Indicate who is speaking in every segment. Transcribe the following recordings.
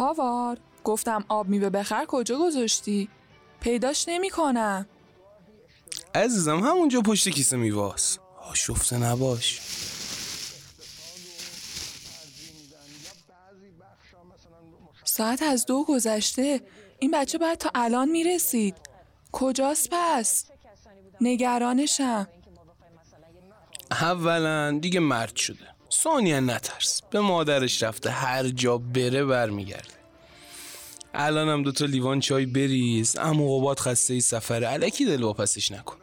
Speaker 1: هاوار گفتم آب میوه بخر کجا گذاشتی؟ پیداش نمی کنم
Speaker 2: عزیزم همونجا پشت کیسه میواس. آشفته نباش.
Speaker 1: ساعت از دو گذشته. این بچه باید تا الان می‌رسید. کجاست پس؟ نگرانشم.
Speaker 2: اولا دیگه مرد شده. ثانیا نترس. به مادرش رفته هر جا بره برمیگرده. الان هم دوتا لیوان چای بریز. اما قباد خسته ای سفره. علکی دل واپسش نکن.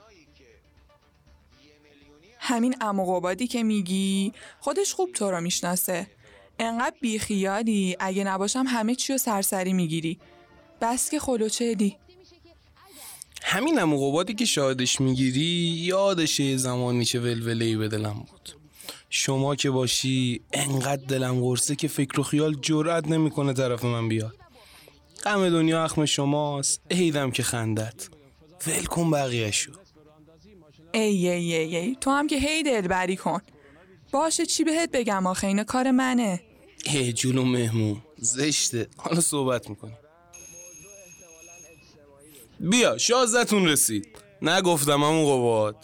Speaker 1: همین اموقبادی که میگی خودش خوب تو رو می‌شناسه. انقدر بیخیالی اگه نباشم همه چی رو سرسری می‌گیری. بس که خلوچلی
Speaker 2: همین قبادی که شاهدش می‌گیری یادشه یه زمانی چه ولولهی به دلم بود. شما که باشی انقدر دلم قرصه که فکر و خیال جرأت نمی‌کنه طرف من بیاد. غم دنیا اخم شماست. عیدم که خندت ول کن بقیه شو
Speaker 1: ای ای ای ای تو هم که هی دلبری کن. باشه چی بهت بگم آخه؟ اینه کار منه.
Speaker 2: ای جلو مهمون. زشته. حالا صحبت می‌کنی بیا شازدتون رسید. نگفتم همون قباد.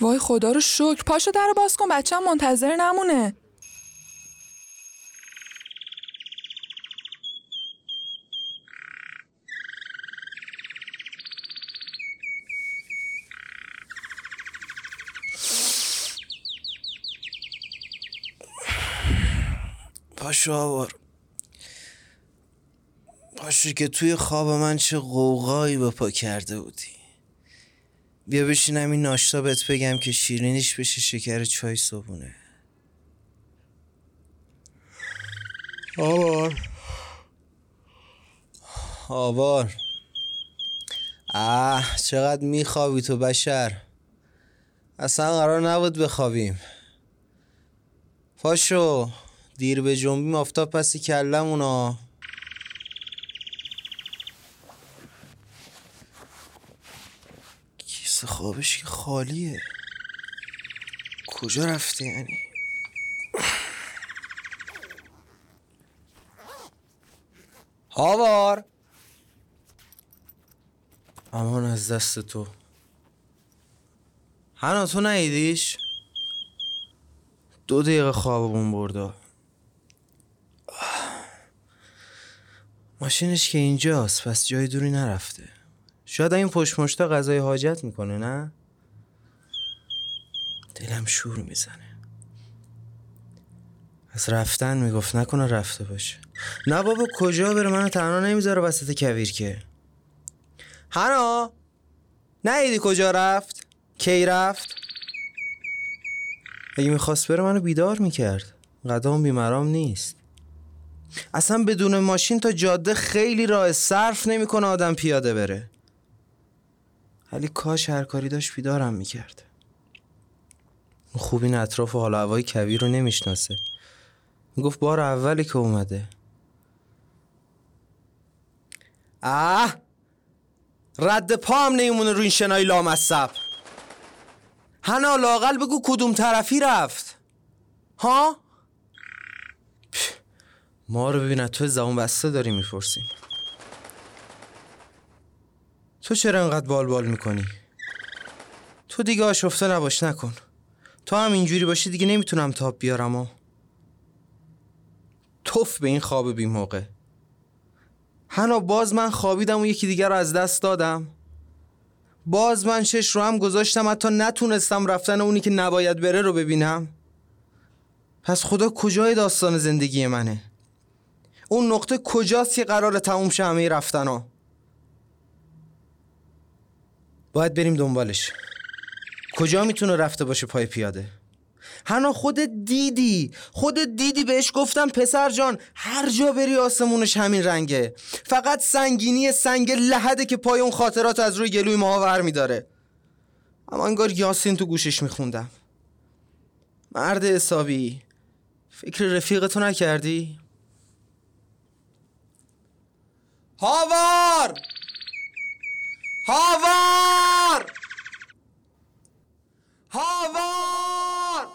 Speaker 1: وای خدا رو شکر. پاشو در رو باز کن. بچه هم منتظر نمونه.
Speaker 3: آوار. پاشو که توی خواب من چه قوقایی به پا کرده بودی. بیا بشینم این ناشتا بهت بگم که شیرینیش بشه شکر چای صبونه آوار. آوار. اه چقدر میخوابی تو بشر. اصلا قرار نبود بخوابیم. پاشو. دیر به جنبیم آفتاب پسی کلمونا کیسه خوابش که خالیه. کجا رفته یعنی؟ هاوار! امان از دست تو. هنا تو نیدیش؟ دو دقیقه خوابمون برده. ماشینش که اینجاست پس جای دوری نرفته. شاید این پشت مشتا غذای حاجت می‌کنه نه؟ دلم شور می‌زنه. از رفتن می‌گفت نکنه رفته باشه. نه بابا کجا بره؟ منو تنها نمی‌ذاره وسط کویر که. هنا نیدی کجا رفت؟ کی رفت؟ اگه می‌خواست بره منو بیدار می‌کرد. قدام بیمرام نیست. اصلا بدون ماشین تا جاده خیلی راه صرف نمی‌کنه آدم پیاده بره. ولی کاش هر کاری داشت بیدارم می‌کرد. خوب این اطراف و حال هوای کویر رو نمی‌شناسه. می‌گفت بار اولی که اومده. اه رد پا نیمونه رو این شنای لامصب. هنا لاقل بگو کدوم طرفی رفت. ها؟ ما رو ببین تو زبون بسته داری می‌پرسیم تو چرا انقدر بال بال می‌کنی؟ تو دیگه آشفته نباش نکن. تو هم اینجوری باشی دیگه نمی‌تونم تاب بیارم و توف به این خواب بی موقع. هنا باز من خوابیدم و یکی دیگر رو از دست دادم. باز من چش رو هم گذاشتم حتی نتونستم رفتن اونی که نباید بره رو ببینم. پس خدا کجای داستان زندگی منه؟ اون نقطه کجاست که قرار تموم شه همه رفتن ها؟ باید بریم دنبالش. کجا می‌تونه رفته باشه پای پیاده؟ هنا خود دیدی خود دیدی بهش گفتم پسر جان هر جا بری آسمونش همین رنگه. فقط سنگینی سنگ لحده که پای اون خاطرات از روی گلوی ماها ور میداره. اما انگار یاسین تو گوشش میخوندم. مرد حسابی. فکر رفیقتو نکردی؟ هاوار هاوار هاوار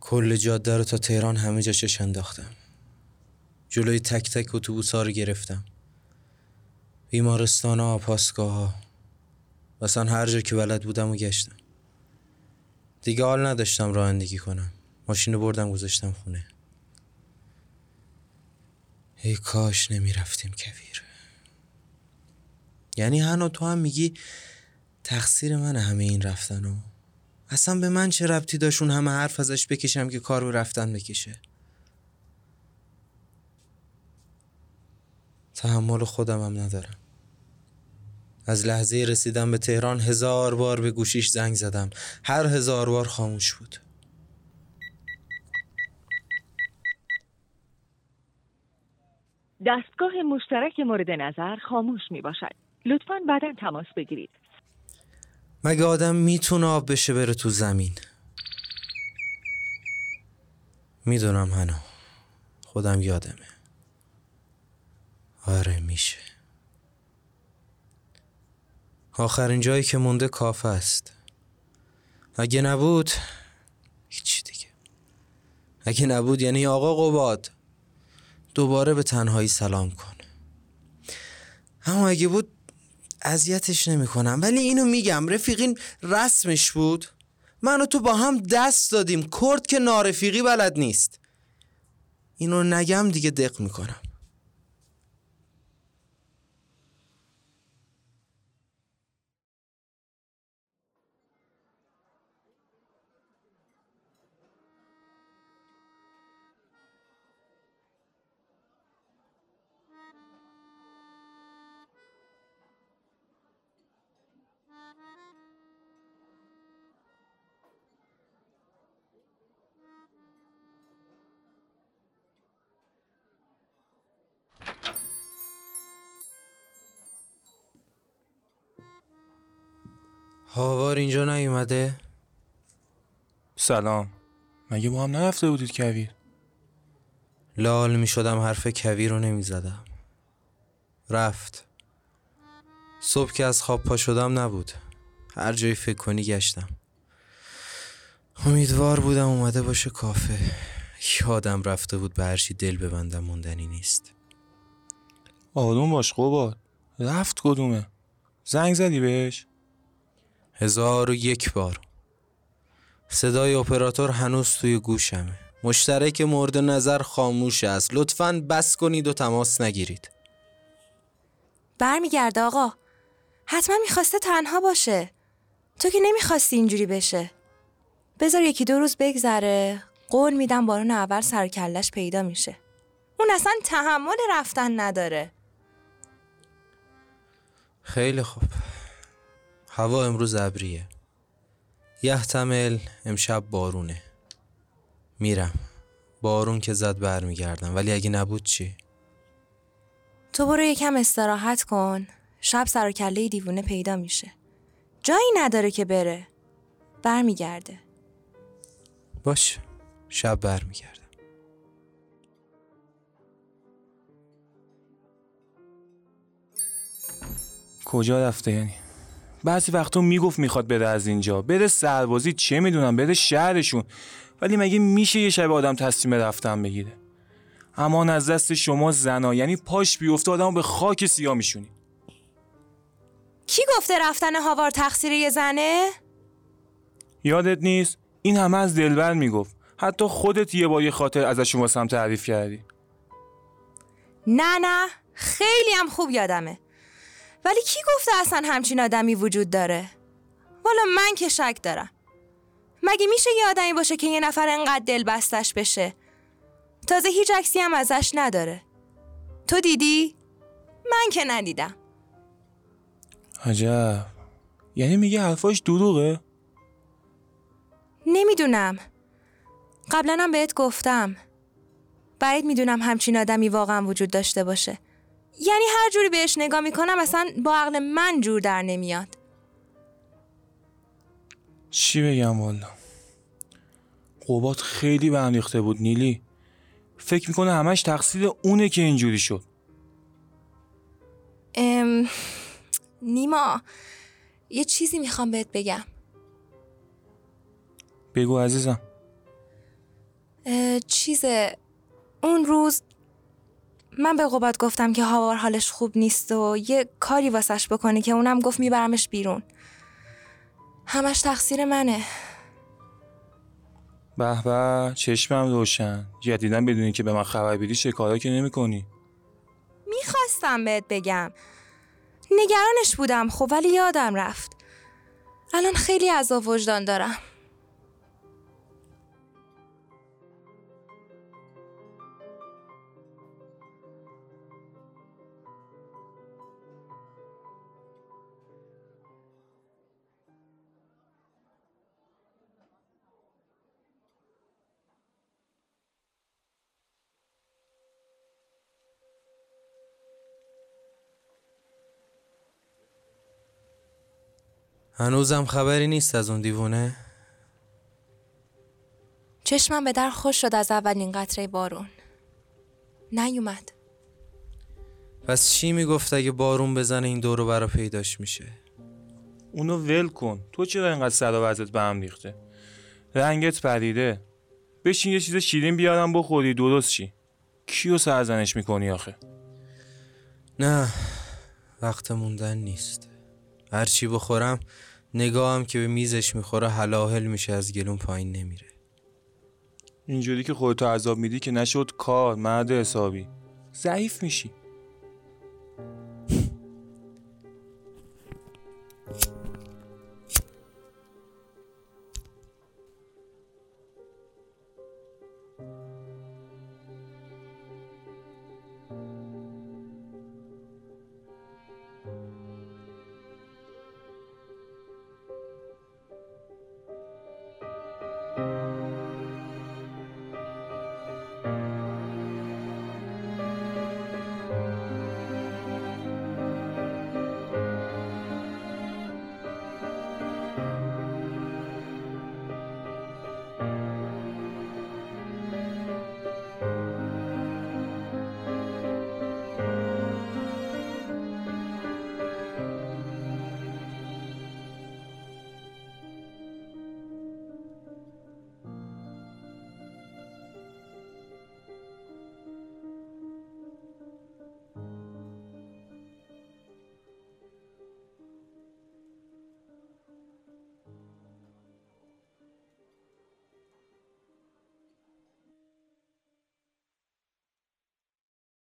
Speaker 3: کل جاده رو تا تهران همه جا چش انداختم. جلوی تک تک اتوبوس ها رو گرفتم. بیمارستان ها پاسگاه ها. مثلا هر جا که بلد بودم و گشتم. دیگه حال نداشتم رانندگی کنم. ماشین رو بردم گذاشتم خونه. ای کاش نمی‌رفتیم کویر یعنی هنو تو هم میگی تقصیر من همه این رفتن و اصلا به من چه ربطی داشون همه حرف ازش بکشم که کار رو رفتن بکشه؟ تحمل خودم هم ندارم. از لحظه رسیدم به تهران هزار بار به گوشیش زنگ زدم. هر هزار بار خاموش بود.
Speaker 4: دستگاه مشترک مورد نظر خاموش می باشد. لطفا بعدا تماس بگیرید.
Speaker 3: مگه آدم می‌تونه آب بشه بره تو زمین؟ می‌دونم هنو. خودم یادمه. آره میشه. آخرین جایی که مونده کافه است. اگه نبود هیچی دیگه. اگه نبود یعنی آقا قباد دوباره به تنهایی سلام کن اما اگه بود اذیتش نمی‌کنم. ولی اینو میگم رفیقین رسمش بود. من و تو با هم دست دادیم. کرد که نارفیقی بلد نیست. اینو نگم دیگه دق می‌کنم. هاوار اینجا نیومده؟
Speaker 5: سلام. مگه با هم نرفته بودید کویر؟
Speaker 3: لال می شدم حرف کوی رو نمی زدم رفت. صبح که از خواب پا شدم نبود. هر جایی فکر کنی گشتم. امیدوار بودم اومده باشه کافه. یادم رفته بود به هرچی دل ببندم موندنی نیست.
Speaker 5: آروم باش قباد رفت کدومه؟ زنگ زدی بهش؟
Speaker 3: هزار و یک بار. صدای اپراتور هنوز توی گوشمه. مشترک مورد نظر خاموش است. لطفا بس کنید و تماس نگیرید.
Speaker 6: برمیگرده آقا. حتما می‌خواسته تنها باشه. تو که نمی‌خواستی اینجوری بشه. بذار یکی دو روز بگذره. قول میدم بارون اول سر کلش پیدا میشه. اون اصلا تحمل رفتن نداره.
Speaker 3: خیلی خوب. هوا امروز ابریه. یحتمل امشب بارونه. میرم. بارون که زد برمیگردم. ولی اگه نبود چی؟
Speaker 6: تو برو یکم استراحت کن. شب سر و کله دیوونه پیدا میشه. جایی نداره که بره. برمیگرده.
Speaker 3: باش. شب برمیگردم
Speaker 5: کجا رفته یعنی؟ بعضی وقتا می‌گفت می‌خواد بره از اینجا. بره سربازی چه می‌دونم بره شهرشون. ولی مگه میشه یه شب آدم تصمیم رفتن بگیره؟ امان از دست شما زنا یعنی پاش بیفته آدم به خاک سیاه میشونی.
Speaker 6: کی گفته رفتن هاوار تقصیر یه زنه؟
Speaker 5: یادت نیست؟ این همه از دلبر می‌گفت. حتی خودت یه بار یه خاطر ازش واسم تعریف کردی.
Speaker 6: نه نه. خیلی هم خوب یادمه. ولی کی گفته اصلا همچین آدمی وجود داره؟ والا من که شک دارم. مگه میشه یه آدمی باشه که یه نفر انقدر دل بستش بشه؟ تازه هیچ عکسی هم ازش نداره. تو دیدی؟ من که ندیدم.
Speaker 5: عجب. یعنی میگه حرفاش دروغه؟
Speaker 6: نمی‌دونم. قبلا هم بهت گفتم. بعید می‌دونم همچین آدمی واقعا وجود داشته باشه. یعنی هر جوری بهش نگاه می‌کنم اصلا با عقل من جور در نمیاد.
Speaker 5: چی بگم والا؟ قبات خیلی به هم ریخته بود نیلی. فکر می‌کنه همش تقصیر اونه که اینجوری شد.
Speaker 6: ام... نیما یه چیزی می‌خوام بهت بگم.
Speaker 5: بگو عزیزم.
Speaker 6: اه، چیزه. اون روز من به قباد گفتم که هاوار حالش خوب نیست و یه کاری واسش بکنی که اونم گفت میبرمش بیرون. همش تقصیر منه.
Speaker 5: به به چشمم روشن. جدیدن بدونی که به من خبر بدی شکایت که نمی کنی
Speaker 6: می‌خواستم بهت بگم. نگرانش بودم خب ولی یادم رفت. الان خیلی عذاب وجدان دارم.
Speaker 3: هنوزم خبری نیست از اون دیوونه؟
Speaker 6: چشمم به در خوش شد از اولین قطره بارون. نیومد.
Speaker 3: پس چی می‌گفت اگه بارون بزنه این دورو برا پیداش میشه؟
Speaker 5: اونو ول کن. تو چرا اینقدر سر و وضعت به هم ریخته؟ رنگت پریده بشین یه چیز شیرین بیارم بخوری. درست چی؟ کیو سرزنش می‌کنی آخه؟
Speaker 3: نه وقت موندن نیست. هرچی بخورم نگاهم که به میزش می‌خوره حلاحل میشه از گلون پایین نمیره.
Speaker 5: اینجوری که خودتو عذاب میدی که نشد کار مرد حسابی. ضعیف میشی.